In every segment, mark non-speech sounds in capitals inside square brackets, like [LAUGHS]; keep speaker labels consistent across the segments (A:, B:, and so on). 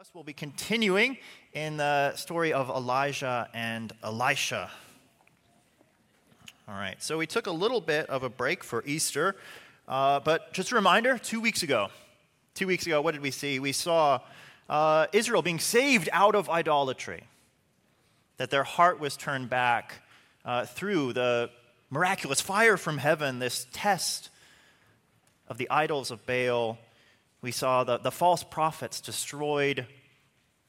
A: us will be continuing in the story of Elijah and Elisha. All right, so we took a little bit of a break for Easter, uh, but just a reminder two weeks ago, two weeks ago, what did we see? We saw uh, Israel being saved out of idolatry, that their heart was turned back uh, through the miraculous fire from heaven, this test of the idols of Baal we saw the, the false prophets destroyed,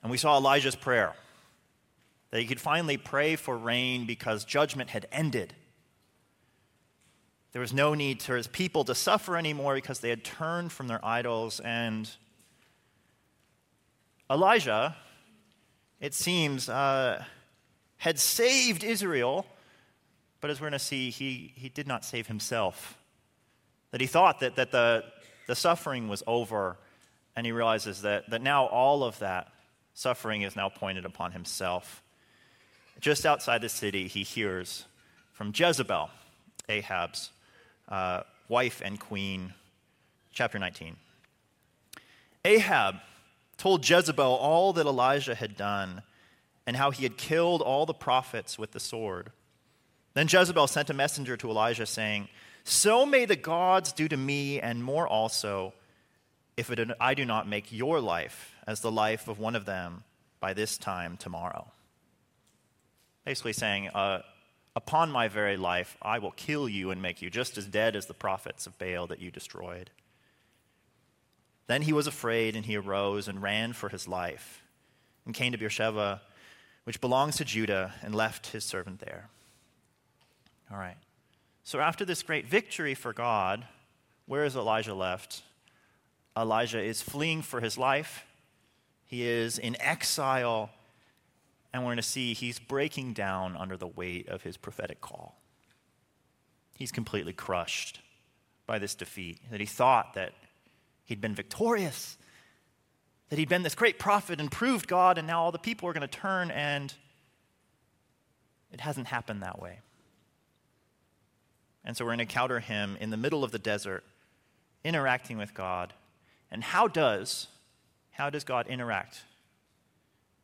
A: and we saw Elijah's prayer that he could finally pray for rain because judgment had ended. There was no need for his people to suffer anymore because they had turned from their idols. And Elijah, it seems, uh, had saved Israel, but as we're going to see, he, he did not save himself. That he thought that, that the, the suffering was over, and he realizes that, that now all of that suffering is now pointed upon himself. Just outside the city, he hears from Jezebel, Ahab's uh, wife and queen, chapter 19. Ahab told Jezebel all that Elijah had done and how he had killed all the prophets with the sword. Then Jezebel sent a messenger to Elijah, saying, so may the gods do to me and more also if it, I do not make your life as the life of one of them by this time tomorrow. Basically, saying, uh, Upon my very life, I will kill you and make you just as dead as the prophets of Baal that you destroyed. Then he was afraid, and he arose and ran for his life, and came to Beersheba, which belongs to Judah, and left his servant there. All right. So, after this great victory for God, where is Elijah left? Elijah is fleeing for his life. He is in exile, and we're going to see he's breaking down under the weight of his prophetic call. He's completely crushed by this defeat, that he thought that he'd been victorious, that he'd been this great prophet and proved God, and now all the people are going to turn, and it hasn't happened that way. And so we're going to encounter him in the middle of the desert, interacting with God. And how does, how does God interact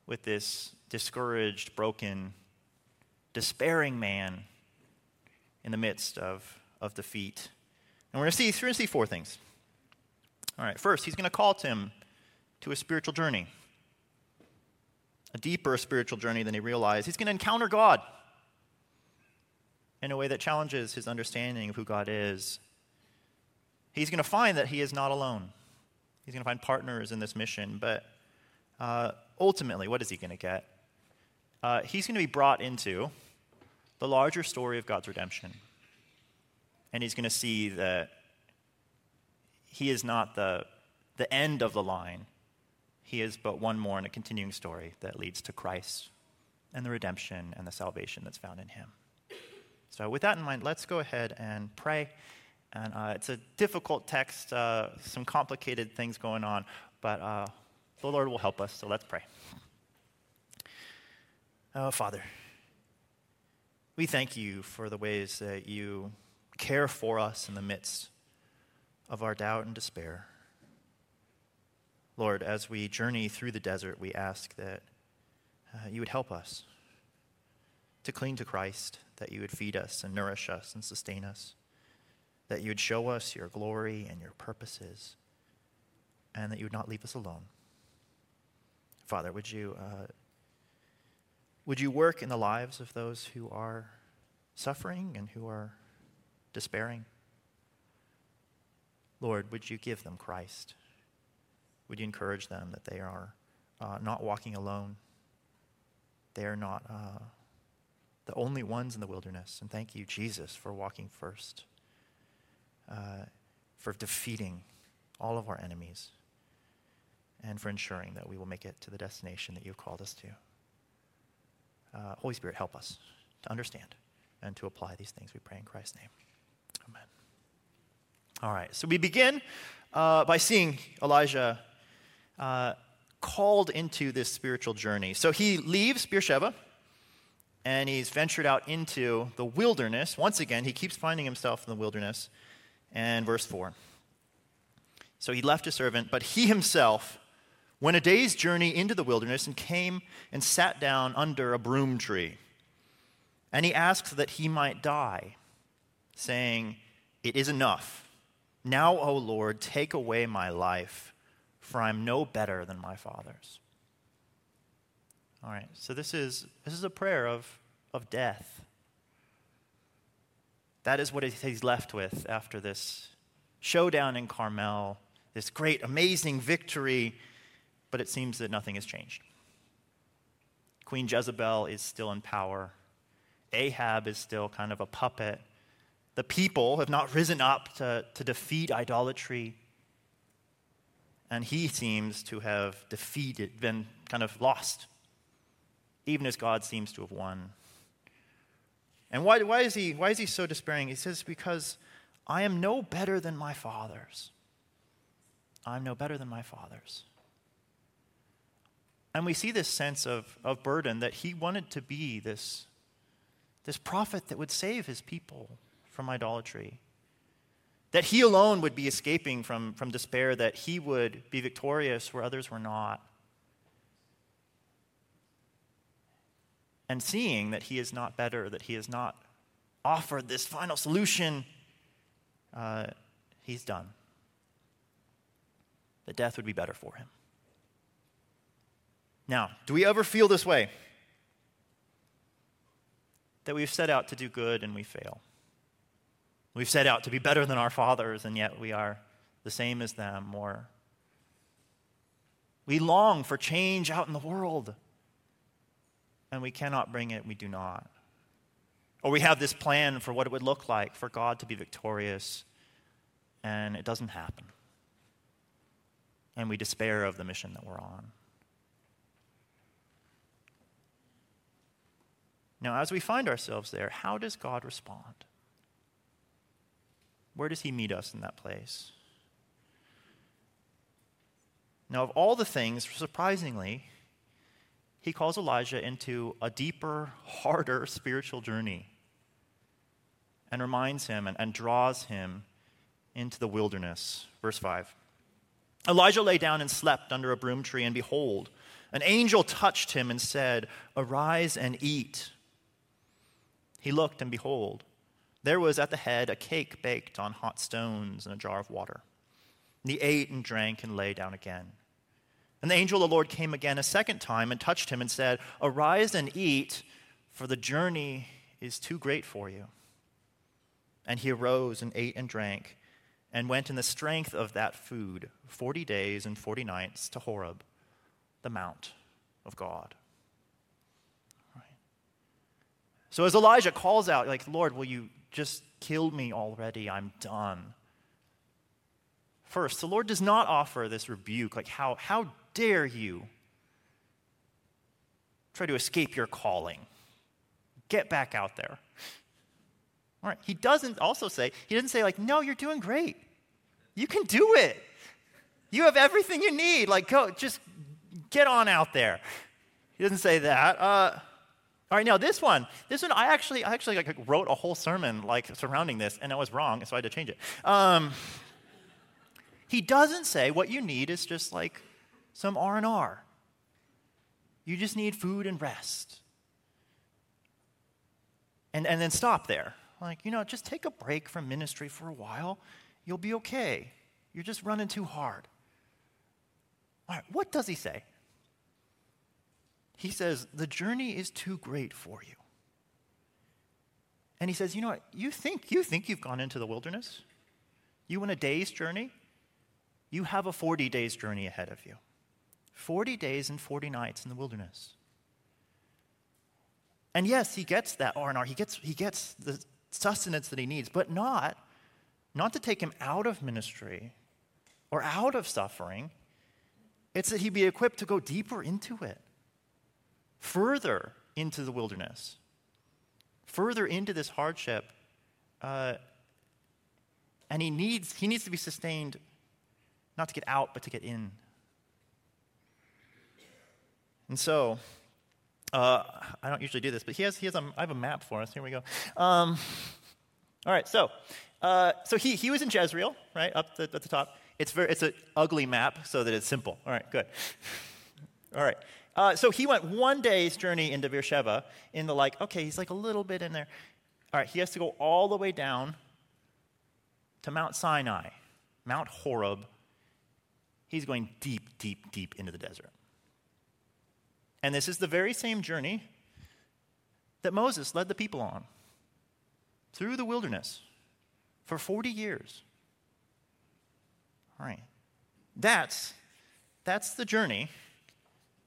A: with this discouraged, broken, despairing man in the midst of, of defeat? And we're going to see, we're going to see four things. All right, first, he's going to call to him to a spiritual journey, a deeper spiritual journey than he realized. He's going to encounter God in a way that challenges his understanding of who God is, he's going to find that he is not alone. He's going to find partners in this mission, but uh, ultimately, what is he going to get? Uh, he's going to be brought into the larger story of God's redemption. And he's going to see that he is not the, the end of the line, he is but one more in a continuing story that leads to Christ and the redemption and the salvation that's found in him. So, with that in mind, let's go ahead and pray. And uh, it's a difficult text, uh, some complicated things going on, but uh, the Lord will help us. So, let's pray. Oh, Father, we thank you for the ways that you care for us in the midst of our doubt and despair. Lord, as we journey through the desert, we ask that uh, you would help us to cling to Christ that you would feed us and nourish us and sustain us, that you would show us your glory and your purposes, and that you would not leave us alone. Father, would you, uh, would you work in the lives of those who are suffering and who are despairing? Lord, would you give them Christ? Would you encourage them that they are uh, not walking alone? They are not uh, the only ones in the wilderness. And thank you, Jesus, for walking first, uh, for defeating all of our enemies, and for ensuring that we will make it to the destination that you've called us to. Uh, Holy Spirit, help us to understand and to apply these things, we pray in Christ's name. Amen. All right, so we begin uh, by seeing Elijah uh, called into this spiritual journey. So he leaves Beersheba and he's ventured out into the wilderness. Once again, he keeps finding himself in the wilderness. And verse 4. So he left his servant, but he himself went a day's journey into the wilderness and came and sat down under a broom tree. And he asked that he might die, saying, It is enough. Now, O Lord, take away my life, for I am no better than my fathers. All right, so this is, this is a prayer of, of death. That is what he's left with after this showdown in Carmel, this great, amazing victory, but it seems that nothing has changed. Queen Jezebel is still in power. Ahab is still kind of a puppet. The people have not risen up to, to defeat idolatry. And he seems to have defeated, been kind of lost, even as God seems to have won. And why, why, is he, why is he so despairing? He says, Because I am no better than my fathers. I'm no better than my fathers. And we see this sense of, of burden that he wanted to be this, this prophet that would save his people from idolatry. That he alone would be escaping from, from despair, that he would be victorious where others were not. And seeing that he is not better, that he has not offered this final solution, uh, he's done. That death would be better for him. Now, do we ever feel this way? That we've set out to do good and we fail. We've set out to be better than our fathers, and yet we are the same as them, or we long for change out in the world, and we cannot bring it, we do not. Or we have this plan for what it would look like for God to be victorious, and it doesn't happen. And we despair of the mission that we're on. Now, as we find ourselves there, how does God respond? Where does He meet us in that place? Now, of all the things, surprisingly, He calls Elijah into a deeper, harder spiritual journey and reminds him and, and draws him into the wilderness. Verse 5. Elijah lay down and slept under a broom tree, and behold, an angel touched him and said, Arise and eat. He looked, and behold, there was at the head a cake baked on hot stones and a jar of water. And he ate and drank and lay down again. And the angel of the Lord came again a second time and touched him and said, Arise and eat, for the journey is too great for you. And he arose and ate and drank and went in the strength of that food 40 days and 40 nights to Horeb, the mount of God. So as Elijah calls out, like, Lord, will you just kill me already? I'm done. First, the Lord does not offer this rebuke, like, how, how dare you try to escape your calling? Get back out there. All right. He doesn't also say, he doesn't say, like, no, you're doing great. You can do it. You have everything you need. Like, go, just get on out there. He doesn't say that. Uh, all right, now this one, this one, I actually, I actually like, wrote a whole sermon like surrounding this, and I was wrong, so I had to change it. Um, he doesn't say what you need is just like some R and R. You just need food and rest, and and then stop there. Like you know, just take a break from ministry for a while. You'll be okay. You're just running too hard. All right, what does he say? He says, The journey is too great for you. And he says, You know what? You think, you think you've gone into the wilderness? You went a day's journey? You have a 40 days journey ahead of you. 40 days and 40 nights in the wilderness. And yes, he gets that R&R. He gets, he gets the sustenance that he needs, but not, not to take him out of ministry or out of suffering. It's that he be equipped to go deeper into it further into the wilderness, further into this hardship. Uh, and he needs, he needs to be sustained not to get out, but to get in. And so, uh, I don't usually do this, but he has, he has a, I have a map for us. Here we go. Um, all right, so, uh, so he, he was in Jezreel, right, up the, at the top. it's, very, it's an ugly map so that it's simple. All right, good. All right. Uh, so he went one day's journey into Beersheba in the like, okay, he's like a little bit in there. All right, he has to go all the way down to Mount Sinai, Mount Horeb. He's going deep, deep, deep into the desert. And this is the very same journey that Moses led the people on through the wilderness for 40 years. All right. That's, that's the journey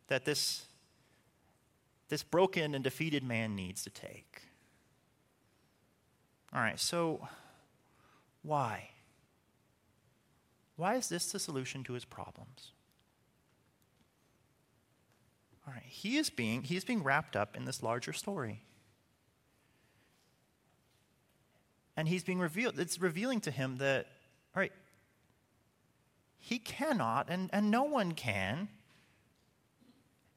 A: that this, this broken and defeated man needs to take. All right, so why? Why is this the solution to his problems? All right, he is being, he is being wrapped up in this larger story. And he's being revealed, it's revealing to him that, all right, he cannot, and, and no one can,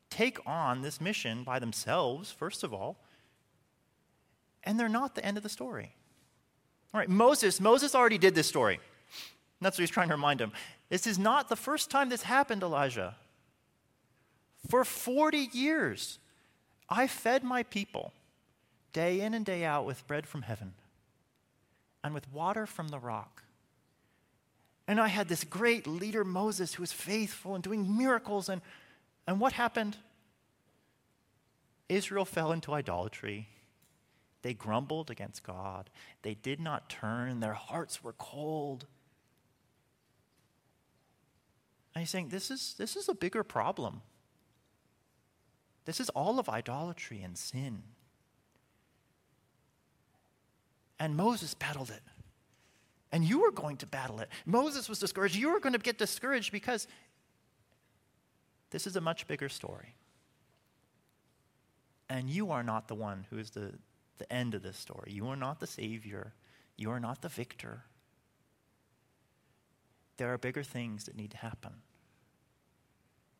A: take on this mission by themselves, first of all, and they're not the end of the story. All right, Moses, Moses already did this story. That's what he's trying to remind him. This is not the first time this happened, Elijah. For 40 years, I fed my people day in and day out with bread from heaven and with water from the rock. And I had this great leader, Moses, who was faithful and doing miracles. And, and what happened? Israel fell into idolatry. They grumbled against God. They did not turn. Their hearts were cold. And he's saying this is, this is a bigger problem. This is all of idolatry and sin. And Moses battled it. And you were going to battle it. Moses was discouraged. You were going to get discouraged because this is a much bigger story. And you are not the one who is the, the end of this story. You are not the Savior. You are not the victor. There are bigger things that need to happen.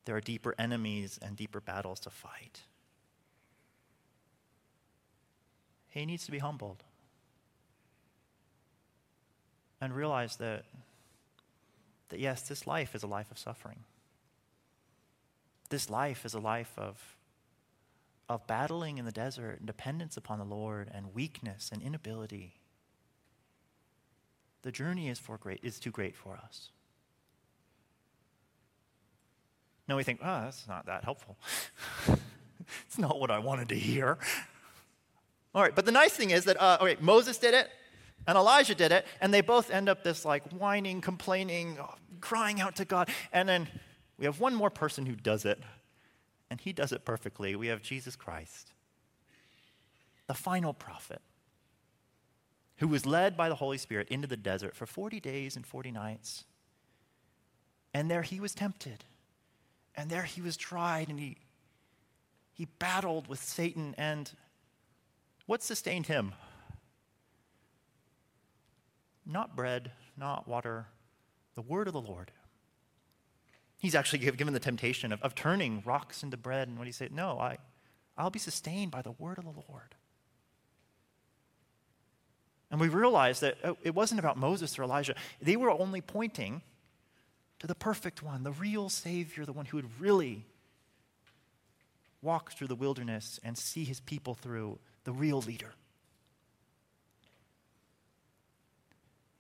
A: There are deeper enemies and deeper battles to fight. He needs to be humbled and realize that, that yes, this life is a life of suffering. This life is a life of of battling in the desert and dependence upon the Lord and weakness and inability. The journey is, for great, is too great for us. Now we think, oh, that's not that helpful. [LAUGHS] it's not what I wanted to hear. All right, but the nice thing is that, uh, Moses did it, and Elijah did it, and they both end up this like whining, complaining, crying out to God. And then we have one more person who does it, and he does it perfectly. We have Jesus Christ, the final prophet, who was led by the Holy Spirit into the desert for 40 days and 40 nights. And there he was tempted. And there he was tried, and he, he battled with Satan. And what sustained him? Not bread, not water, the word of the Lord. He's actually given the temptation of, of turning rocks into bread. And what he said, No, I, I'll be sustained by the word of the Lord. And we realize that oh, it wasn't about Moses or Elijah. They were only pointing to the perfect one, the real Savior, the one who would really walk through the wilderness and see his people through, the real leader.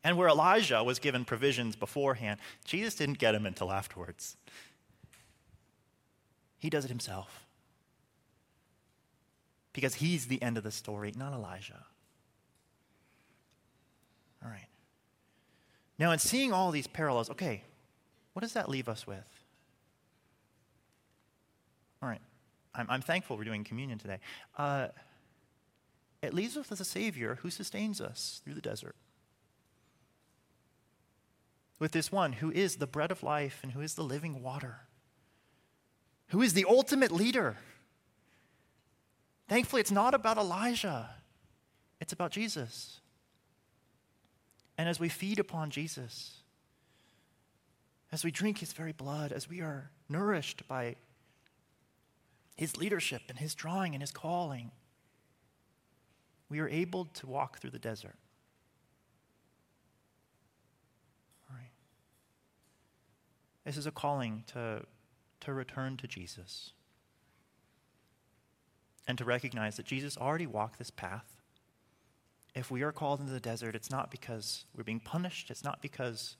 A: And where Elijah was given provisions beforehand, Jesus didn't get them until afterwards. He does it himself. Because he's the end of the story, not Elijah. All right. Now, in seeing all these parallels, okay, what does that leave us with? All right. I'm, I'm thankful we're doing communion today. Uh, it leaves us with a Savior who sustains us through the desert with this one who is the bread of life and who is the living water, who is the ultimate leader. Thankfully, it's not about Elijah, it's about Jesus. And as we feed upon Jesus, as we drink his very blood, as we are nourished by his leadership and his drawing and his calling, we are able to walk through the desert This is a calling to, to return to Jesus and to recognize that Jesus already walked this path. If we are called into the desert, it's not because we're being punished, it's not because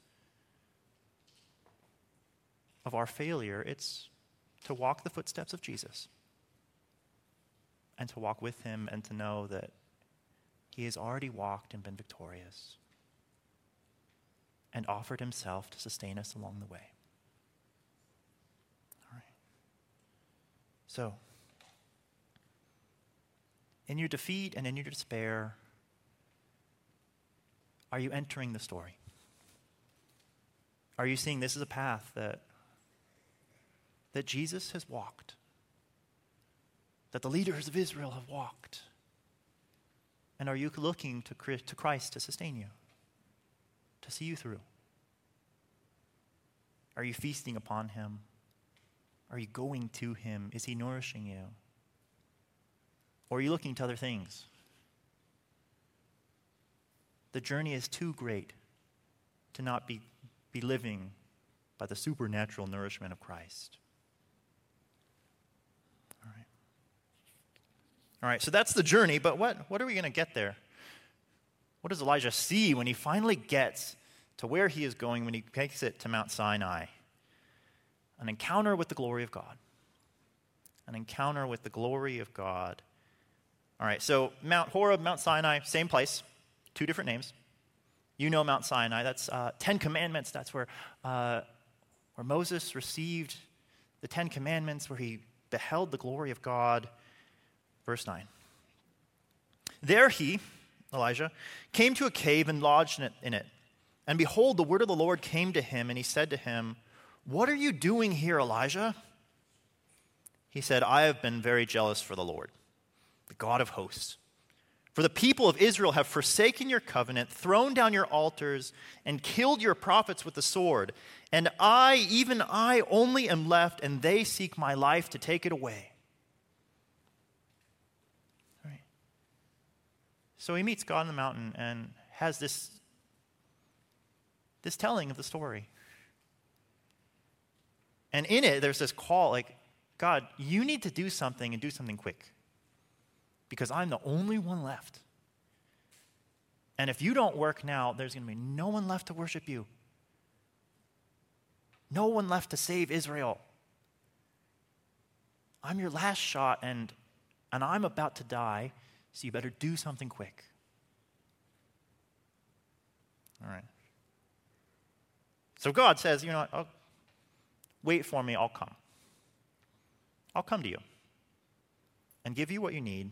A: of our failure, it's to walk the footsteps of Jesus and to walk with him and to know that he has already walked and been victorious and offered himself to sustain us along the way. All right. So, in your defeat and in your despair, are you entering the story? Are you seeing this is a path that, that Jesus has walked? That the leaders of Israel have walked? And are you looking to, to Christ to sustain you, to see you through? Are you feasting upon him? Are you going to him? Is he nourishing you? Or are you looking to other things? The journey is too great to not be, be living by the supernatural nourishment of Christ. All right. All right, so that's the journey, but what, what are we going to get there? What does Elijah see when he finally gets to where he is going when he takes it to Mount Sinai? An encounter with the glory of God. An encounter with the glory of God all right, so Mount Horeb, Mount Sinai, same place, two different names. You know Mount Sinai. That's uh, Ten Commandments. That's where, uh, where Moses received the Ten Commandments, where he beheld the glory of God. Verse 9. There he, Elijah, came to a cave and lodged in it, in it. And behold, the word of the Lord came to him, and he said to him, What are you doing here, Elijah? He said, I have been very jealous for the Lord the God of hosts. For the people of Israel have forsaken your covenant, thrown down your altars, and killed your prophets with the sword. And I, even I, only am left, and they seek my life to take it away. Right. So he meets God on the mountain and has this, this telling of the story. And in it, there's this call like, God, you need to do something and do something quick because I'm the only one left. And if you don't work now, there's going to be no one left to worship you, no one left to save Israel. I'm your last shot, and, and I'm about to die, so you better do something quick. All right. So God says, you know what? Oh, wait for me, I'll come. I'll come to you and give you what you need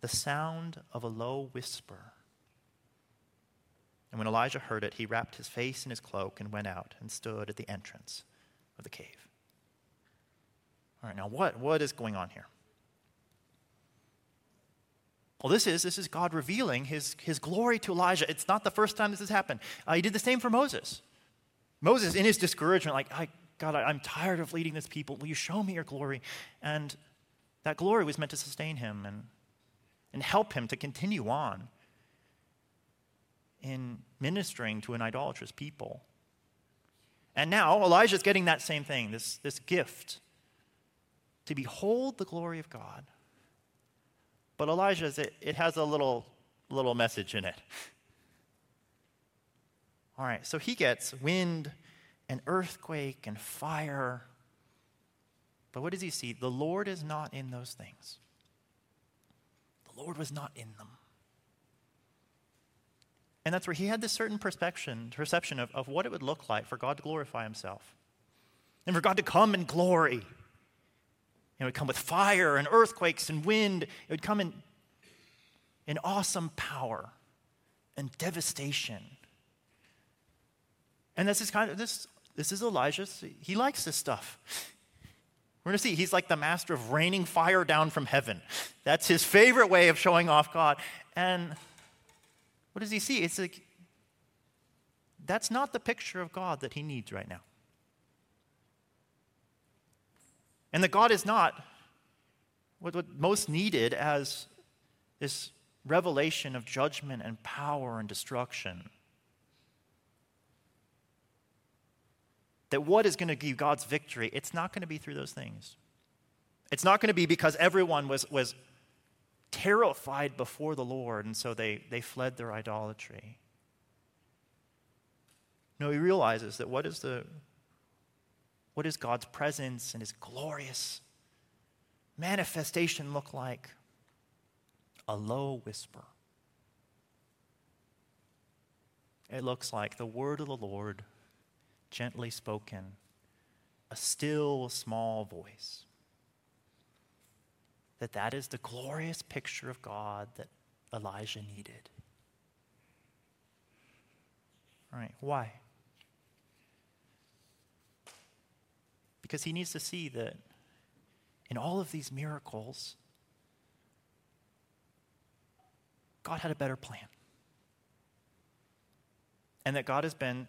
A: the sound of a low whisper. And when Elijah heard it, he wrapped his face in his cloak and went out and stood at the entrance of the cave. All right, now what, what is going on here? Well, this is, this is God revealing his, his glory to Elijah. It's not the first time this has happened. Uh, he did the same for Moses. Moses, in his discouragement, like, I, God, I, I'm tired of leading this people. Will you show me your glory? And that glory was meant to sustain him and and help him to continue on in ministering to an idolatrous people. And now Elijah's getting that same thing, this, this gift to behold the glory of God. But Elijah's, it, it has a little, little message in it. [LAUGHS] All right, so he gets wind and earthquake and fire. But what does he see? The Lord is not in those things. Lord was not in them. And that's where he had this certain perception, perception of, of what it would look like for God to glorify himself. And for God to come in glory. It would come with fire and earthquakes and wind. It would come in, in awesome power and devastation. And this is kind of this, This is Elijah. He likes this stuff. We're going to see he's like the master of raining fire down from heaven. That's his favorite way of showing off God. And what does he see? It's like that's not the picture of God that he needs right now. And that God is not what, what most needed as this revelation of judgment and power and destruction. That what is going to give God's victory, it's not going to be through those things. It's not going to be because everyone was, was terrified before the Lord, and so they, they fled their idolatry. No, he realizes that what is the what does God's presence and his glorious manifestation look like? A low whisper. It looks like the word of the Lord, gently spoken, a still small voice. That that is the glorious picture of God that Elijah needed. All right, why? Because he needs to see that in all of these miracles, God had a better plan. And that God has been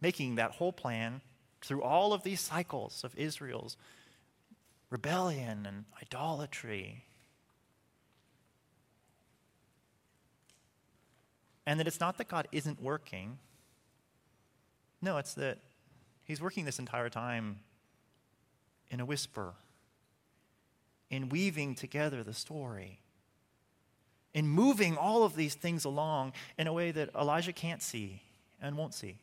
A: making that whole plan through all of these cycles of Israel's rebellion and idolatry. And that it's not that God isn't working. No, it's that He's working this entire time in a whisper, in weaving together the story, in moving all of these things along in a way that Elijah can't see and won't see.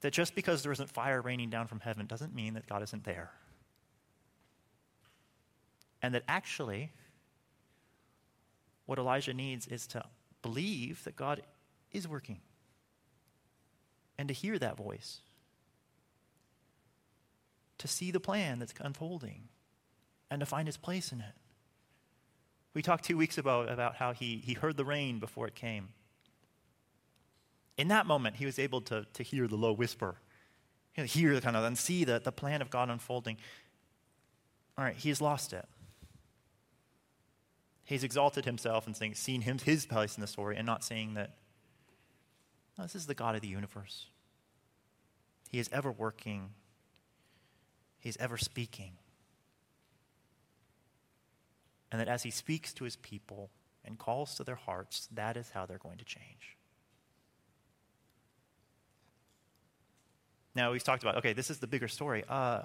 A: That just because there isn't fire raining down from heaven doesn't mean that God isn't there. And that actually, what Elijah needs is to believe that God is working and to hear that voice, to see the plan that's unfolding, and to find his place in it. We talked two weeks ago about how he, he heard the rain before it came. In that moment, he was able to, to hear the low whisper, you know, hear the kind of, and see the, the plan of God unfolding. All right, he's lost it. He's exalted himself and saying, seen him, his place in the story, and not saying that no, this is the God of the universe. He is ever working, He's ever speaking. And that as He speaks to His people and calls to their hearts, that is how they're going to change. Now, we've talked about, okay, this is the bigger story. Uh,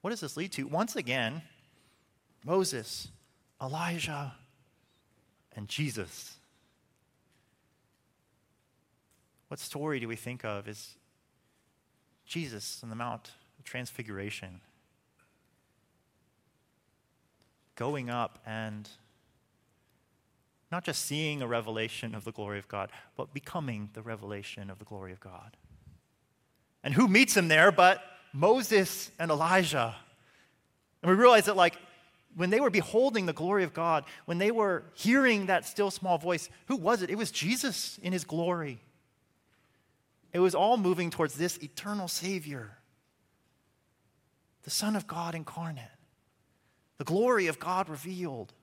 A: what does this lead to? Once again, Moses, Elijah, and Jesus What story do we think of as Jesus on the Mount of Transfiguration? Going up and not just seeing a revelation of the glory of God, but becoming the revelation of the glory of God. And who meets him there but Moses and Elijah? And we realize that, like, when they were beholding the glory of God, when they were hearing that still small voice, who was it? It was Jesus in his glory. It was all moving towards this eternal Savior, the Son of God incarnate, the glory of God revealed,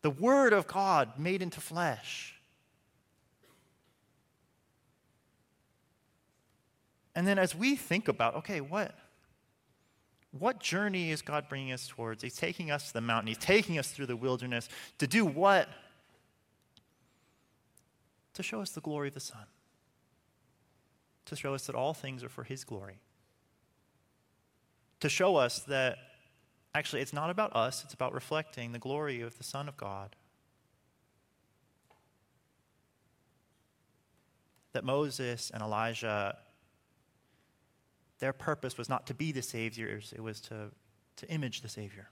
A: the Word of God made into flesh. And then as we think about, okay, what? What journey is God bringing us towards? He's taking us to the mountain. He's taking us through the wilderness to do what? To show us the glory of the Son to show us that all things are for His glory. To show us that actually it's not about us, it's about reflecting the glory of the Son of God. That Moses and Elijah, their purpose was not to be the Saviors, it was to, to image the Savior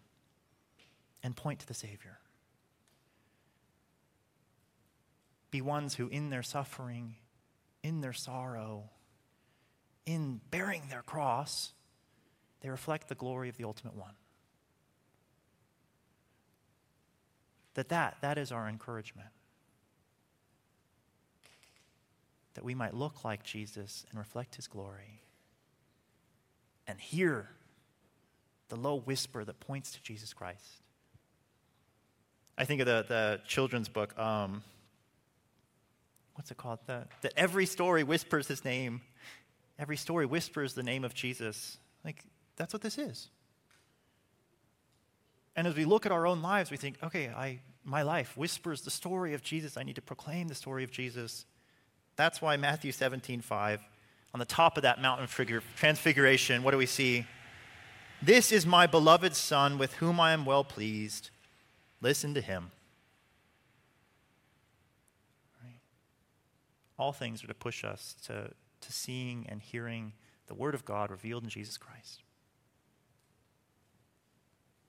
A: and point to the Savior. Be ones who, in their suffering, in their sorrow, in bearing their cross, they reflect the glory of the ultimate one. That that, that is our encouragement. that we might look like Jesus and reflect his glory. And hear the low whisper that points to Jesus Christ. I think of the, the children's book, um, what's it called? The, that every story whispers his name. Every story whispers the name of Jesus. Like, that's what this is. And as we look at our own lives, we think, okay, I, my life whispers the story of Jesus. I need to proclaim the story of Jesus. That's why Matthew 17, 5, on the top of that mountain figure, transfiguration, what do we see? This is my beloved Son with whom I am well pleased. Listen to him. All things are to push us to, to seeing and hearing the Word of God revealed in Jesus Christ.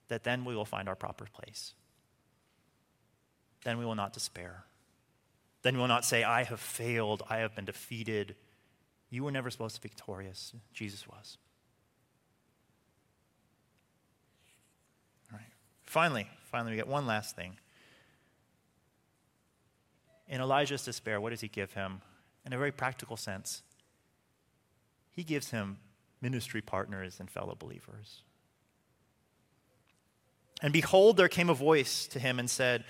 A: That then we will find our proper place. Then we will not despair. Then we will not say, I have failed, I have been defeated. You were never supposed to be victorious. Jesus was. All right. Finally, finally, we get one last thing. In Elijah's despair, what does he give him? In a very practical sense, he gives him ministry partners and fellow believers. And behold, there came a voice to him and said,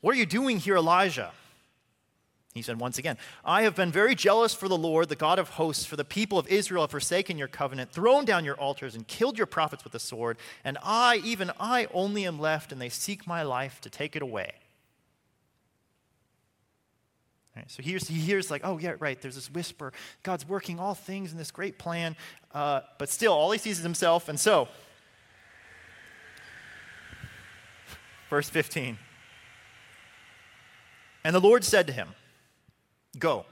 A: What are you doing here, Elijah? He said once again, I have been very jealous for the Lord, the God of hosts, for the people of Israel have forsaken your covenant, thrown down your altars, and killed your prophets with the sword. And I, even I, only am left, and they seek my life to take it away. Right, so here's, he hears, like, oh, yeah, right, there's this whisper. God's working all things in this great plan. Uh, but still, all he sees is himself. And so, verse 15. And the Lord said to him, Go,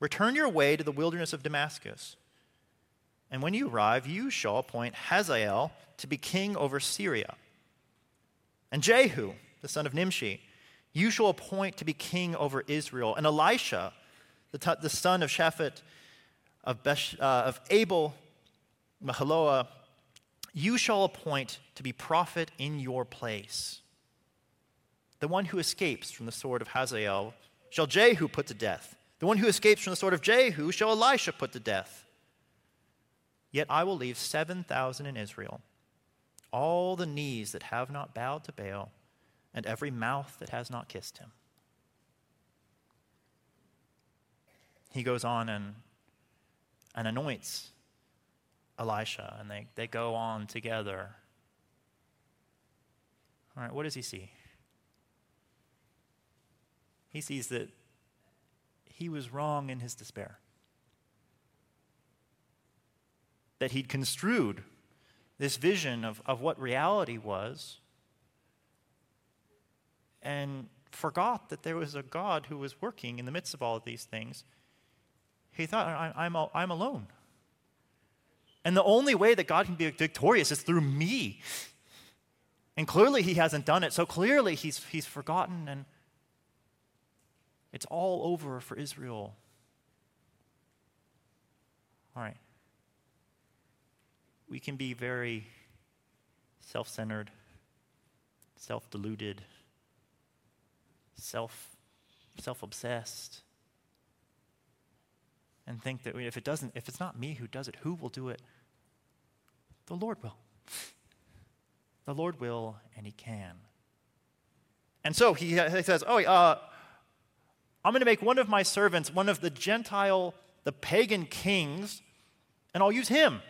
A: return your way to the wilderness of Damascus. And when you arrive, you shall appoint Hazael to be king over Syria. And Jehu, the son of Nimshi, you shall appoint to be king over Israel. And Elisha, the, t- the son of Shaphat, of, Besh, uh, of Abel, Mahaloah, you shall appoint to be prophet in your place. The one who escapes from the sword of Hazael shall Jehu put to death. The one who escapes from the sword of Jehu shall Elisha put to death. Yet I will leave 7,000 in Israel, all the knees that have not bowed to Baal, and every mouth that has not kissed him. He goes on and, and anoints Elisha, and they, they go on together. All right, what does he see? He sees that he was wrong in his despair. That he'd construed this vision of, of what reality was and forgot that there was a God who was working in the midst of all of these things. He thought, I, am I'm, I'm alone. And the only way that God can be victorious is through me. And clearly he hasn't done it. So clearly he's, he's forgotten and it's all over for Israel. All right. We can be very self centered, self deluded, self self obsessed and think that if it doesn't if it's not me who does it who will do it the lord will the lord will and he can and so he, he says oh uh, I'm going to make one of my servants one of the Gentile, the pagan kings, and I'll use him.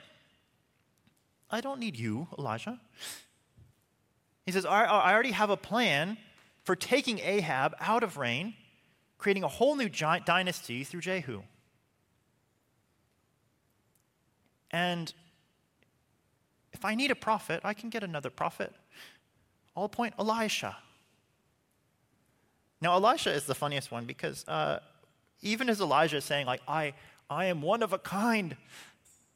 A: I don't need you, Elijah. He says, I, I already have a plan for taking Ahab out of reign, creating a whole new giant dynasty through Jehu. And if I need a prophet, I can get another prophet. I'll appoint Elisha. Now, Elisha is the funniest one because uh, even as Elijah is saying, like, I, I am one of a kind,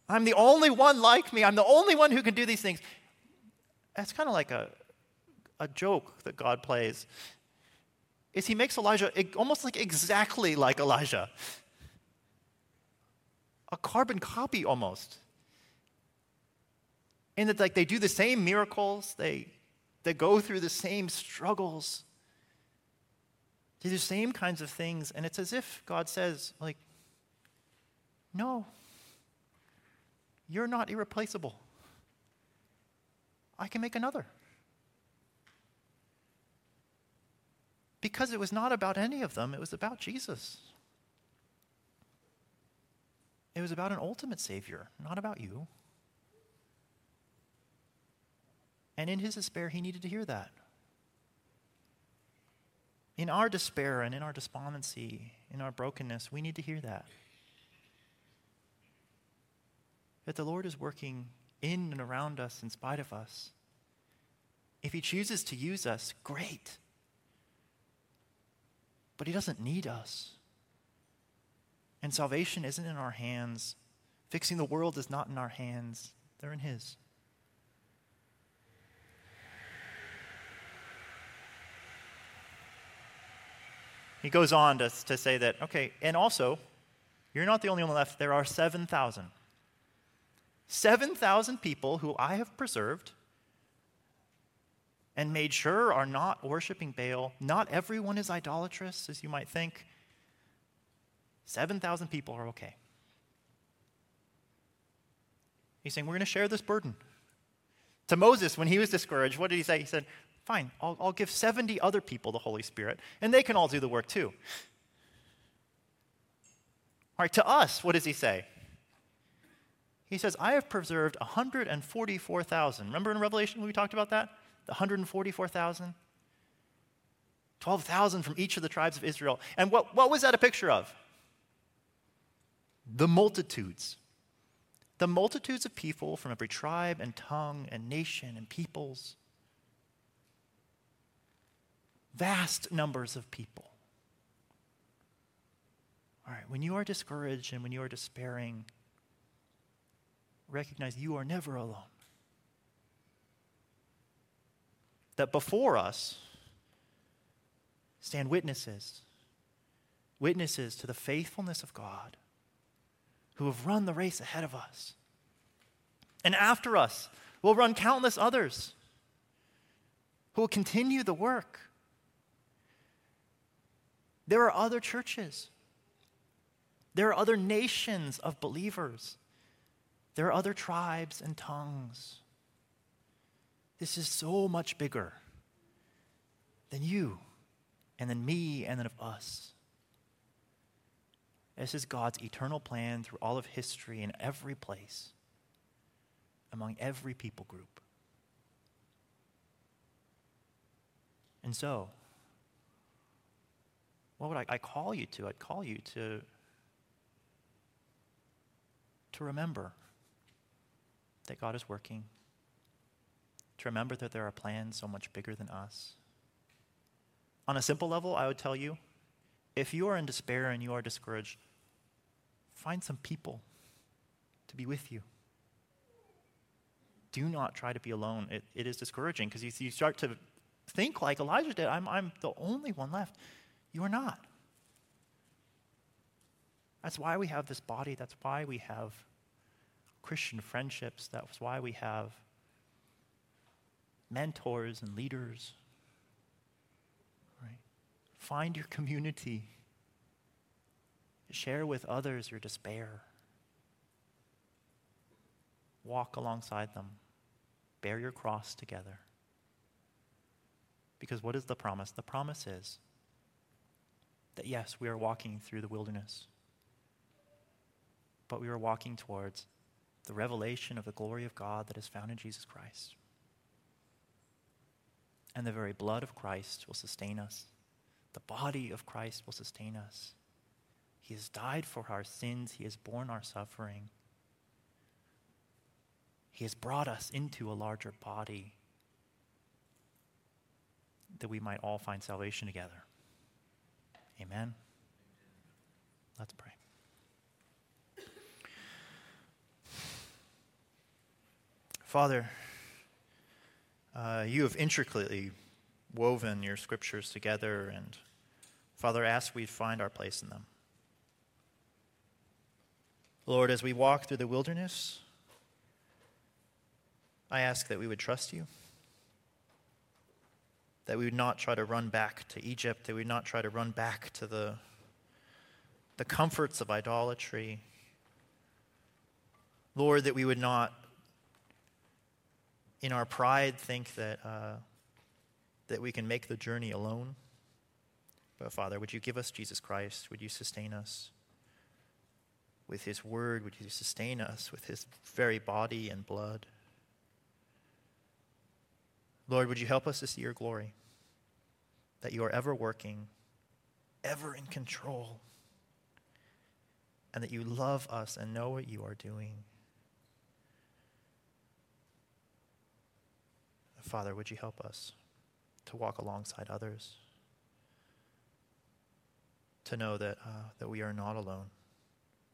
A: I'm the only one like me, I'm the only one who can do these things. That's kind of like a, a joke that God plays. Is he makes Elijah almost like exactly like Elijah. A carbon copy almost. In that like they do the same miracles, they, they go through the same struggles. Do the same kinds of things, and it's as if God says, like, No, you're not irreplaceable. I can make another. Because it was not about any of them, it was about Jesus. It was about an ultimate Savior, not about you. And in his despair, he needed to hear that. In our despair and in our despondency, in our brokenness, we need to hear that. That the Lord is working in and around us in spite of us. If he chooses to use us, great. But he doesn't need us. And salvation isn't in our hands. Fixing the world is not in our hands, they're in his. He goes on to, to say that, okay, and also, you're not the only one left. There are 7,000. 7,000 people who I have preserved and made sure are not worshiping Baal. Not everyone is idolatrous, as you might think. 7,000 people are okay. He's saying, We're going to share this burden. To Moses, when he was discouraged, what did he say? He said, Fine, I'll, I'll give 70 other people the Holy Spirit, and they can all do the work too. All right, to us, what does he say? He says, I have preserved 144,000. Remember in Revelation we talked about that? The 144,000? 12,000 from each of the tribes of Israel. And what, what was that a picture of? The multitudes. The multitudes of people from every tribe and tongue and nation and peoples vast numbers of people. All right, when you are discouraged and when you are despairing, recognize you are never alone. That before us stand witnesses, witnesses to the faithfulness of God who have run the race ahead of us. And after us will run countless others who will continue the work. There are other churches. There are other nations of believers. There are other tribes and tongues. This is so much bigger than you and than me and than of us. This is God's eternal plan through all of history in every place, among every people group. And so, what would I, I call you to? I'd call you to, to remember that God is working, to remember that there are plans so much bigger than us. On a simple level, I would tell you if you are in despair and you are discouraged, find some people to be with you. Do not try to be alone. It, it is discouraging because you, you start to think like Elijah did I'm, I'm the only one left. You are not. That's why we have this body. That's why we have Christian friendships. That's why we have mentors and leaders. Right? Find your community. Share with others your despair. Walk alongside them. Bear your cross together. Because what is the promise? The promise is that yes, we are walking through the wilderness, but we are walking towards the revelation of the glory of God that is found in Jesus Christ. And the very blood of Christ will sustain us. The body of Christ will sustain us. He has died for our sins, He has borne our suffering. He has brought us into a larger body that we might all find salvation together. Amen. Let's pray. Father, uh, you have intricately woven your scriptures together, and Father, ask we find our place in them. Lord, as we walk through the wilderness, I ask that we would trust you that we would not try to run back to Egypt, that we would not try to run back to the, the comforts of idolatry, Lord, that we would not, in our pride, think that, uh, that we can make the journey alone. But Father, would you give us Jesus Christ? Would you sustain us with his word? Would you sustain us with his very body and blood? Lord, would you help us to see your glory? That you are ever working, ever in control, and that you love us and know what you are doing. Father, would you help us to walk alongside others? To know that, uh, that we are not alone.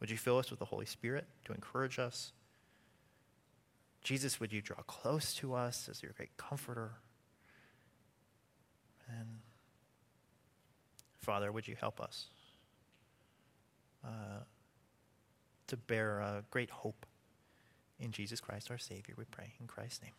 A: Would you fill us with the Holy Spirit to encourage us? Jesus, would you draw close to us as your great comforter? And Father, would you help us uh, to bear a great hope in Jesus Christ, our Savior, we pray. In Christ's name,